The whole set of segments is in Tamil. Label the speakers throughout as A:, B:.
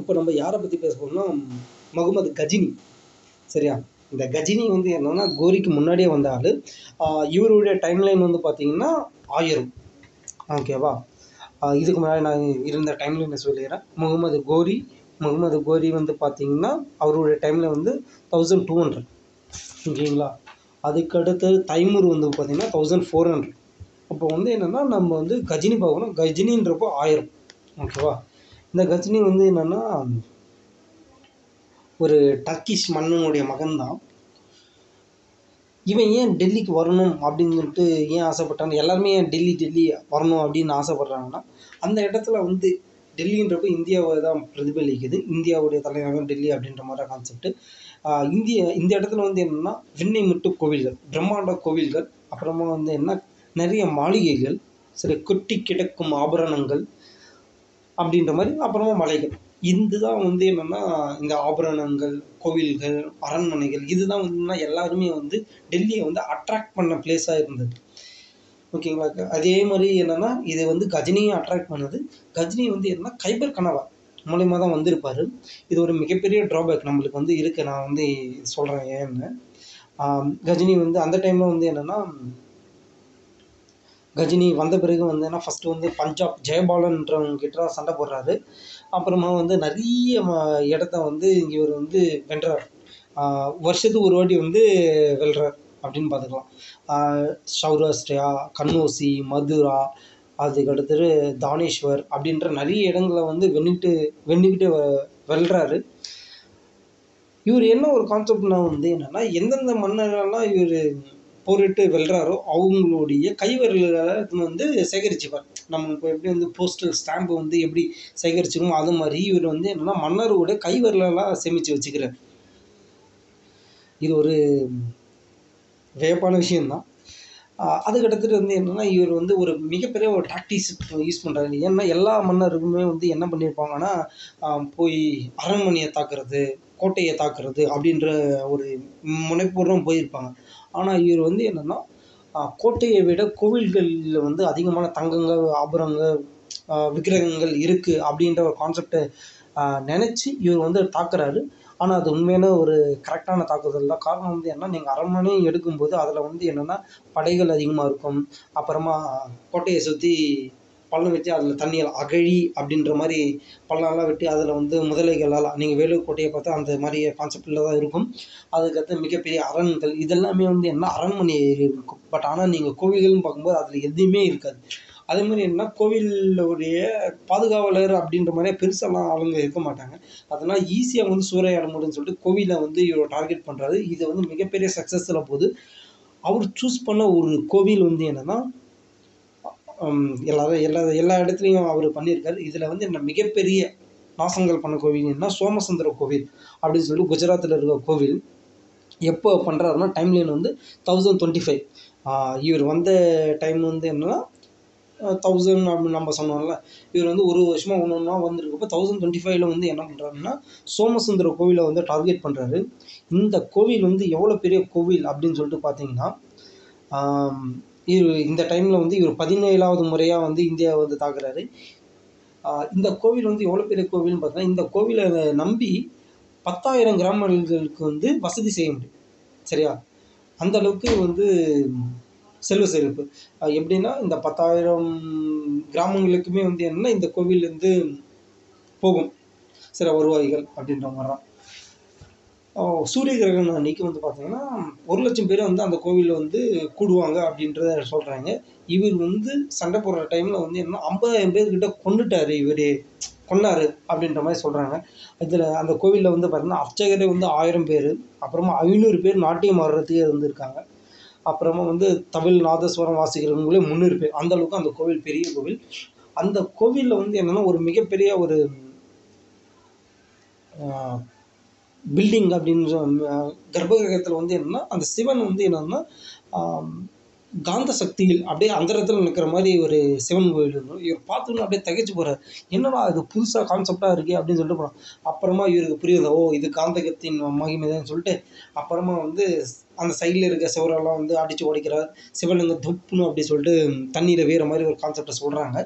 A: இப்போ நம்ம யாரை பற்றி பேச போகிறோம்னா முகமது கஜினி. சரியா? இந்த கஜினி வந்து என்னன்னா கோரிக்கு முன்னாடியே வந்த ஆள். இவருடைய டைம்லைன் வந்து பார்த்தீங்கன்னா ஆயிரம். ஓகேவா இதுக்கு முன்னாடி நான் இருந்த டைம்லைனை சொல்லிடுறேன். முகமது கோரி முகமது கோரி வந்து பார்த்தீங்கன்னா அவருடைய டைமில் வந்து தௌசண்ட் டூ ஹண்ட்ரட் ஓகேங்களா அதுக்கடுத்து தைமூர் வந்து பார்த்தீங்கன்னா தௌசண்ட் ஃபோர் ஹண்ட்ரட் அப்போ வந்து என்னென்னா நம்ம வந்து கஜினி பார்க்கணும். கஜினின்றப்போ ஆயிரம். ஓகேவா இந்த கஜினி வந்து என்னென்னா ஒரு டர்க்கிஷ் மன்னனுடைய மகன்தான். இவன் ஏன் டெல்லிக்கு வரணும் அப்படின்னு சொல்லிட்டு ஏன் ஆசைப்பட்டான்? எல்லாருமே ஏன் டெல்லி டெல்லி வரணும் அப்படின்னு ஆசைப்பட்றாங்கன்னா அந்த இடத்துல வந்து டெல்லின்றப்போ இந்தியாவை தான் பிரதிபலிக்குது. இந்தியாவுடைய தலைநகரம் டெல்லி அப்படின்ற மாதிரி கான்செப்ட் இந்திய இந்த இடத்துல வந்து என்னென்னா விண்ணை முட்டு கோவில்கள் பிரம்மாண்ட கோவில்கள் அப்புறமா வந்து என்ன நிறைய மாளிகைகள் சில கொட்டி கிடக்கும் ஆபரணங்கள் அப்படின்ற மாதிரி அப்புறமா மலைகள். இதுதான் வந்து என்னென்னா இந்த ஆபரணங்கள் கோவில்கள் அரண்மனைகள் இதுதான் வந்து எல்லாருமே வந்து டெல்லியை வந்து அட்ராக்ட் பண்ண பிளேஸாக இருந்தது. ஓகேங்களா அதே மாதிரி என்னென்னா இது வந்து கஜினியும் அட்ராக்ட் பண்ணுது. கஜினி வந்து என்னன்னா கைபர் கனவா மூலயமா தான் வந்திருப்பார். இது ஒரு மிகப்பெரிய ட்ராபேக் நம்மளுக்கு வந்து இருக்குது நான் வந்து சொல்கிறேன் ஏன்னு. கஜினி வந்து அந்த டைமில் வந்து என்னென்னா கஜினி வந்த பிறகு வந்து என்ன ஃபஸ்ட்டு வந்து பஞ்சாப் ஜெயபாலன்றவங்க கிட்ட சண்டை போடுறாரு. அப்புறமா வந்து நிறைய ம- இடத்த வந்து இவர் வந்து வென்றார். வருஷத்துக்கு ஒரு வாட்டி வந்து வெல்றார் அப்படின்னு பார்த்துக்கலாம். ஆஹ் சௌராஷ்டிரா கன்னோசி மதுரா அதுக்கடுத்தது தானேஸ்வர் அப்படின்ற நிறைய இடங்களை வந்து வென்னிட்டு வென்னிக்கிட்டு வ- வெல்றாரு. இவர் என்ன ஒரு கான்செப்ட்னா வந்து என்னென்னா எந்தெந்த மன்னர்கள்லாம் இவர் போரிட்டு வெல்றாரோ அவங்களுடைய கைவிரல்களை வந்து சேகரிச்சுப்பார். நம்ம இப்போ எப்படி வந்து போஸ்டல் ஸ்டாம்பு வந்து எப்படி சேகரிச்சிருமோ அது மாதிரி இவர் வந்து என்னென்னா மன்னரோட கைவிரலெல்லாம் சேமித்து வச்சுக்கிறார். இது ஒரு வியப்பான விஷயம்தான். அதுக்கடுத்துட்டு வந்து என்னென்னா இவர் வந்து ஒரு மிகப்பெரிய ஒரு டாக்டிக்ஸ் யூஸ் பண்ணுறாரு ஏன்னா எல்லா மன்னருக்குமே வந்து என்ன பண்ணியிருப்பாங்கன்னா போய் அரண்மனையை தாக்குறது கோட்டையை தாக்குறது அப்படின்ற ஒரு முனைப்பூர்வம் போயிருப்பாங்க. ஆனால் இவர் வந்து என்னென்னா கோட்டையை விட கோவில்களில் வந்து அதிகமான தங்கங்கள் ஆபரணங்கள் விக்கிரகங்கள் இருக்குது அப்படின்ற ஒரு கான்செப்டை நினச்சி இவர் வந்து தாக்குறாரு. ஆனால் அது உண்மையான ஒரு கரெக்டான தாக்குதல் தான். காரணம் வந்து என்ன நீங்கள் அரண்மனை எடுக்கும்போது அதில் வந்து என்னென்னா படைகள் அதிகமாக இருக்கும். அப்புறமா கோட்டையை சுற்றி பள்ளம் வச்சு அதில் தண்ணியில் அகழி அப்படின்ற மாதிரி பள்ளம்லாம் வெட்டி அதில் வந்து முதலைகளால் நீங்கள் வேலூர் கோட்டையை பார்த்தா அந்த மாதிரி கான்செப்டில் தான் இருக்கும். அதுக்கடுத்து மிகப்பெரிய அரண்கள் இதெல்லாமே வந்து என்ன அரண்மனை இருக்கும். பட் ஆனால் நீங்கள் கோவில்கள்னு பார்க்கும்போது அதில் எதுவுமே இருக்காது. அதே மாதிரி என்ன கோவிலுடைய பாதுகாவலர் அப்படின்ற மாதிரியே பெருசாலாம் ஆளுங்க இருக்க மாட்டாங்க. அதனால் ஈஸியாக வந்து சூறையாட முடியும்னு சொல்லிட்டு கோவிலை வந்து இவர் டார்கெட் பண்ணுறாரு இது வந்து மிகப்பெரிய சக்ஸஸில் போகுது அவர் சூஸ் பண்ண ஒரு கோவில் வந்து என்னென்னா எல்லாரும் எல்லா எல்லா இடத்துலையும் அவர் பண்ணியிருக்காரு. இதில் வந்து என்ன மிகப்பெரிய நாசங்கள் பண்ண கோவில் என்ன சோமசுந்தர கோவில் அப்படின்னு சொல்லிட்டு குஜராத்தில் இருக்க கோவில். எப்போ பண்ணுறாருன்னா டைம்லைன் வந்து தௌசண்ட் டுவெண்ட்டி ஃபைவ் இவர் வந்த டைம் வந்து என்னன்னா தௌசண்ட் அப்படின்னு நம்ம சொன்னோம்ல இவர் வந்து ஒரு வருஷமாக ஒன்று ஒன்றா வந்திருக்கப்போ தௌசண்ட் டுவெண்ட்டி ஃபைவ்ல வந்து என்ன பண்ணுறாருன்னா சோமசுந்தர கோவிலை வந்து டார்கெட் பண்ணுறாரு இந்த கோவில் வந்து எவ்வளோ பெரிய கோவில் அப்படின்னு சொல்லிட்டு பார்த்தீங்கன்னா இவர் இந்த டைமில் வந்து இவர் பதினேழாவது முறையாக வந்து இந்தியாவை வந்து தாக்குறாரு. இந்த கோவில் வந்து எவ்வளோ பெரிய கோவில்னு பார்த்தீங்கன்னா இந்த கோவிலை நம்பி பத்தாயிரம் கிராமங்களுக்கு வந்து வசதி செய்ய முடியும். சரியா? அந்த அளவுக்கு வந்து செல்வ செழிப்பு. எப்படின்னா இந்த பத்தாயிரம் கிராமங்களுக்குமே வந்து என்னன்னா இந்த கோவில்லேருந்து போகும். சில வருவாய்கள் அப்படின்ற மாதிரி தான் சூரிய கிரகணம் அன்னைக்கு வந்து பார்த்தீங்கன்னா ஒரு லட்சம் பேர் வந்து அந்த கோவிலில் வந்து கூடுவாங்க அப்படின்றத சொல்கிறாங்க இவர் வந்து சண்டை போடுற டைமில் வந்து என்ன ஐம்பதாயிரம் பேர்கிட்ட கொண்டுட்டார் இவர். கொன்னாரு அப்படின்ற மாதிரி சொல்கிறாங்க இதில் அந்த கோவிலில் வந்து பார்த்திங்கன்னா அர்ச்சகரே வந்து ஆயிரம் பேர் அப்புறமா ஐநூறு பேர் நாட்டியம் ஆடுறதுக்கே இருந்திருக்காங்க அப்புறமா வந்து தமிழ் நாதஸ்வரம் வாசிக்கிறவங்களே முந்நூறு அந்தளவுக்கு அந்த கோவில் பெரிய கோவில். அந்த கோவிலில் வந்து என்னென்னா ஒரு மிகப்பெரிய ஒரு பில்டிங் அப்படின்ற கர்ப்பகிரகத்தில் வந்து என்னென்னா அந்த சிவன் வந்து என்னென்னா காந்த சக்தியில் அப்படியே அந்தரத்தில் நிற்கிற மாதிரி ஒரு சிவன் கோவில் இருக்கும். இவர் பார்த்தோன்னே அப்படியே தகைச்சு போகிறார் என்னடா இது புதுசாக கான்செப்டாக இருக்கே அப்படின்னு சொல்லிட்டு போகிறோம் அப்புறமா இவருக்கு புரியுது ஓ இது காந்தகத்தின் மகிமைதான் சொல்லிட்டு அப்புறமா வந்து அந்த சைடில் இருக்க சுவரெல்லாம் வந்து அடித்து உடைக்கிறார். சிவலிங்கம் துப்புன்னு அப்படி சொல்லிட்டு தண்ணீரை வேறு மாதிரி ஒரு கான்செப்டை சொல்கிறாங்க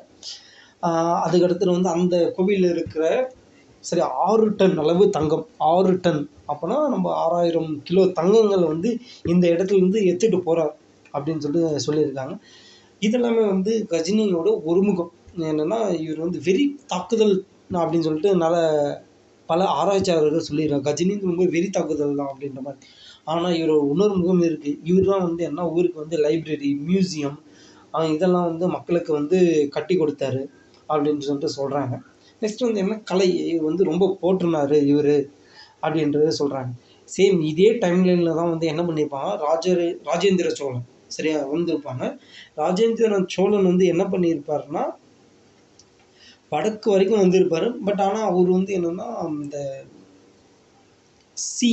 A: அதுக்கடுத்து வந்து அந்த கோவிலில் இருக்கிற சரி ஆறு டன் அளவு தங்கம். ஆறு டன். அப்போனா நம்ம ஆறாயிரம் கிலோ தங்கங்கள் வந்து இந்த இடத்துலேருந்து எடுத்துகிட்டு போகிறார் அப்படின்னு சொல்லிட்டு சொல்லியிருக்காங்க. இதெல்லாமே வந்து கஜினியோட ஒருமுகம். என்னென்னா இவர் வந்து வெறி தாக்குதல் அப்படின்னு சொல்லிட்டு நல்ல பல ஆராய்ச்சியாளர்கள் சொல்லிடுறாங்க கஜினி ரொம்ப வெறி தாக்குதல் தான் அப்படின்ற மாதிரி. ஆனால் இவரோட இன்னொரு முகம் இருக்குது இவர் தான் வந்து என்ன ஊருக்கு வந்து லைப்ரரி மியூசியம் இதெல்லாம் வந்து மக்களுக்கு வந்து கட்டி கொடுத்தாரு அப்படின்னு சொல்லிட்டு சொல்கிறாங்க நெக்ஸ்ட் வந்து என்ன? கலை. இவர் வந்து ரொம்ப போற்றுனார் இவர் அப்படின்றத சொல்கிறாங்க சேம் இதே டைம்லைனில் தான் வந்து என்ன பண்ணியிருப்பாங்க ராஜ ராஜேந்திர சோழன். சரியா வந்திருப்பாங்க ராஜேந்திர சோழன் வந்து என்ன பண்ணியிருப்பாருன்னா வடக்கு வரைக்கும் வந்திருப்பார். பட் ஆனால் அவர் வந்து என்னென்னா இந்த சி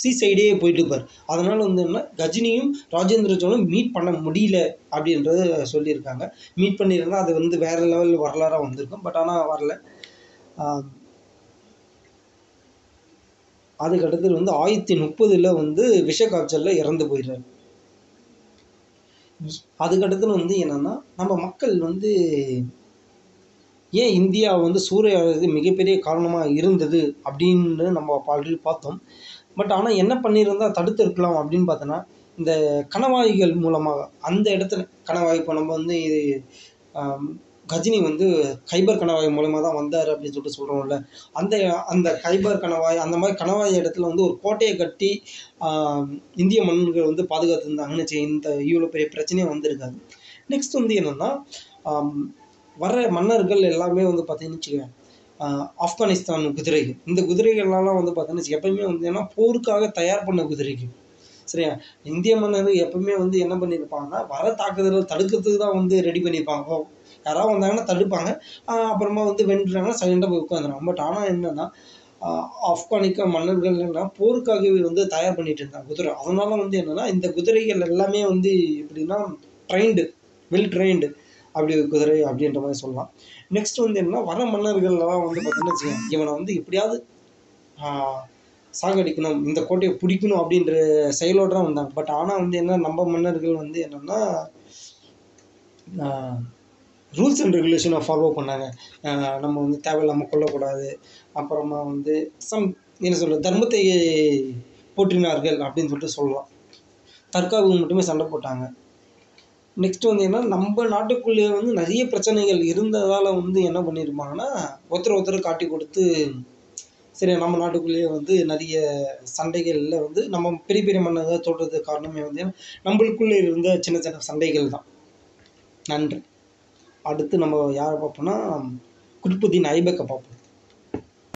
A: சி சைடே போயிட்டு இருப்பார் அதனால் வந்து என்ன கஜினியும் ராஜேந்திர சோழனும் மீட் பண்ண முடியல அப்படின்றத சொல்லியிருக்காங்க. மீட் பண்ணியிருந்தா அது வந்து வேறு லெவல் வரலாறாக வந்திருக்கும். பட் ஆனால் வரல. அதுக்கடுத்து வந்து ஆயிரத்தி முப்பதில் வந்து விஷ காய்ச்சலில் இறந்து போயிடுறாரு. அதுக்கடுத்தது வந்து என்னென்னா நம்ம மக்கள் வந்து ஏன் இந்தியா வந்து சூறையாடுறதுக்கு மிகப்பெரிய காரணமாக இருந்தது அப்படின்னு நம்ம ஆல்ரெடி பார்த்தோம். பட் ஆனால் என்ன பண்ணியிருந்தா தடுத்து இருக்கலாம் அப்படின்னு பார்த்தோன்னா இந்த கணவாய்கள் மூலமாக அந்த இடத்துல கணவாய் இப்போ நம்ம வந்து இது கஜினி வந்து கைபர் கணவாய் மூலமாக தான் வந்தார் அப்படின்னு சொல்லிட்டு சொல்கிறோம்ல அந்த அந்த கைபர் கணவாய் அந்த மாதிரி கணவாய் இடத்துல வந்து ஒரு கோட்டையை கட்டி இந்திய மன்னர்கள் வந்து பாதுகாத்துருந்தாங்கன்னு வச்சு இந்த இவ்வளோ பெரிய பிரச்சனையே வந்திருக்காது. நெக்ஸ்ட் வந்து என்னென்னா வர்ற மன்னர்கள் எல்லாமே வந்து பார்த்தீங்கன்னு வச்சுக்கோங்க ஆப்கானிஸ்தான் குதிரைகள். இந்த குதிரைகள்லாம் வந்து பார்த்தீங்கன்னா எப்பயுமே வந்து ஏன்னா போருக்காக தயார் பண்ண குதிரைகள். சரியா? இந்திய மன்னர்கள் எப்பவுமே வந்து என்ன பண்ணியிருப்பாங்கன்னா வர தாக்குதலை தடுக்கிறதுக்கு தான் வந்து ரெடி பண்ணியிருப்பாங்க. யாராவது வந்தாங்கன்னா தடுப்பாங்க. அப்புறமா வந்து வென்றாங்கன்னா சைலண்டாக போய் உட்காந்துருவாங்க பட் ஆனால் என்னென்னா ஆப்கானிக்க மன்னர்கள் போருக்காகவே வந்து தயார் பண்ணிட்டு இருந்தாங்க குதிரை. அதனால வந்து என்னென்னா இந்த குதிரைகள் எல்லாமே வந்து எப்படின்னா ட்ரைன்டு வெல் ட்ரைன்டு அப்படி குதிரை அப்படின்ற மாதிரி சொல்லலாம். நெக்ஸ்ட் வந்து என்னன்னா வர மன்னர்கள்லாம் வந்து பார்த்தீங்கன்னா வச்சுக்கோங்க இவனை வந்து எப்படியாவது சாகடிக்கணும் இந்த கோட்டையை பிடிக்கணும் அப்படின்ற செயலோடு தான் வந்தாங்க. பட் ஆனால் வந்து என்ன நம்ம மன்னர்கள் வந்து என்னென்னா ரூல்ஸ் அண்ட் ரெகுலேஷனை ஃபாலோ பண்ணாங்க. நம்ம வந்து தேவையில்லாமல் கொல்லக்கூடாது. அப்புறமா வந்து சம் என்ன சொல்ல தர்மத்தை போற்றினார்கள் அப்படின்னு சொல்லிட்டு சொல்லலாம். தற்காவுக்கு மட்டுமே சண்டை போட்டாங்க. நெக்ஸ்ட் வந்து என்ன நம்ம நாட்டுக்குள்ளேயே வந்து நிறைய பிரச்சனைகள் இருந்ததால் வந்து என்ன பண்ணியிருப்பாங்கன்னா ஒருத்தர் ஒருத்தர் காட்டி கொடுத்து சரி நம்ம நாட்டுக்குள்ளேயே வந்து நிறைய சண்டைகளில் வந்து நம்ம பெரிய பெரிய மன்னர்கள் தோற்றதுக்கு காரணமே வந்து நம்மளுக்குள்ளே இருந்த சின்ன சின்ன சண்டைகள் தான். நன்றி. அடுத்து நம்ம யாரை பார்ப்போம்னா குட்புதீன் ஐபக்கை பார்ப்போம்.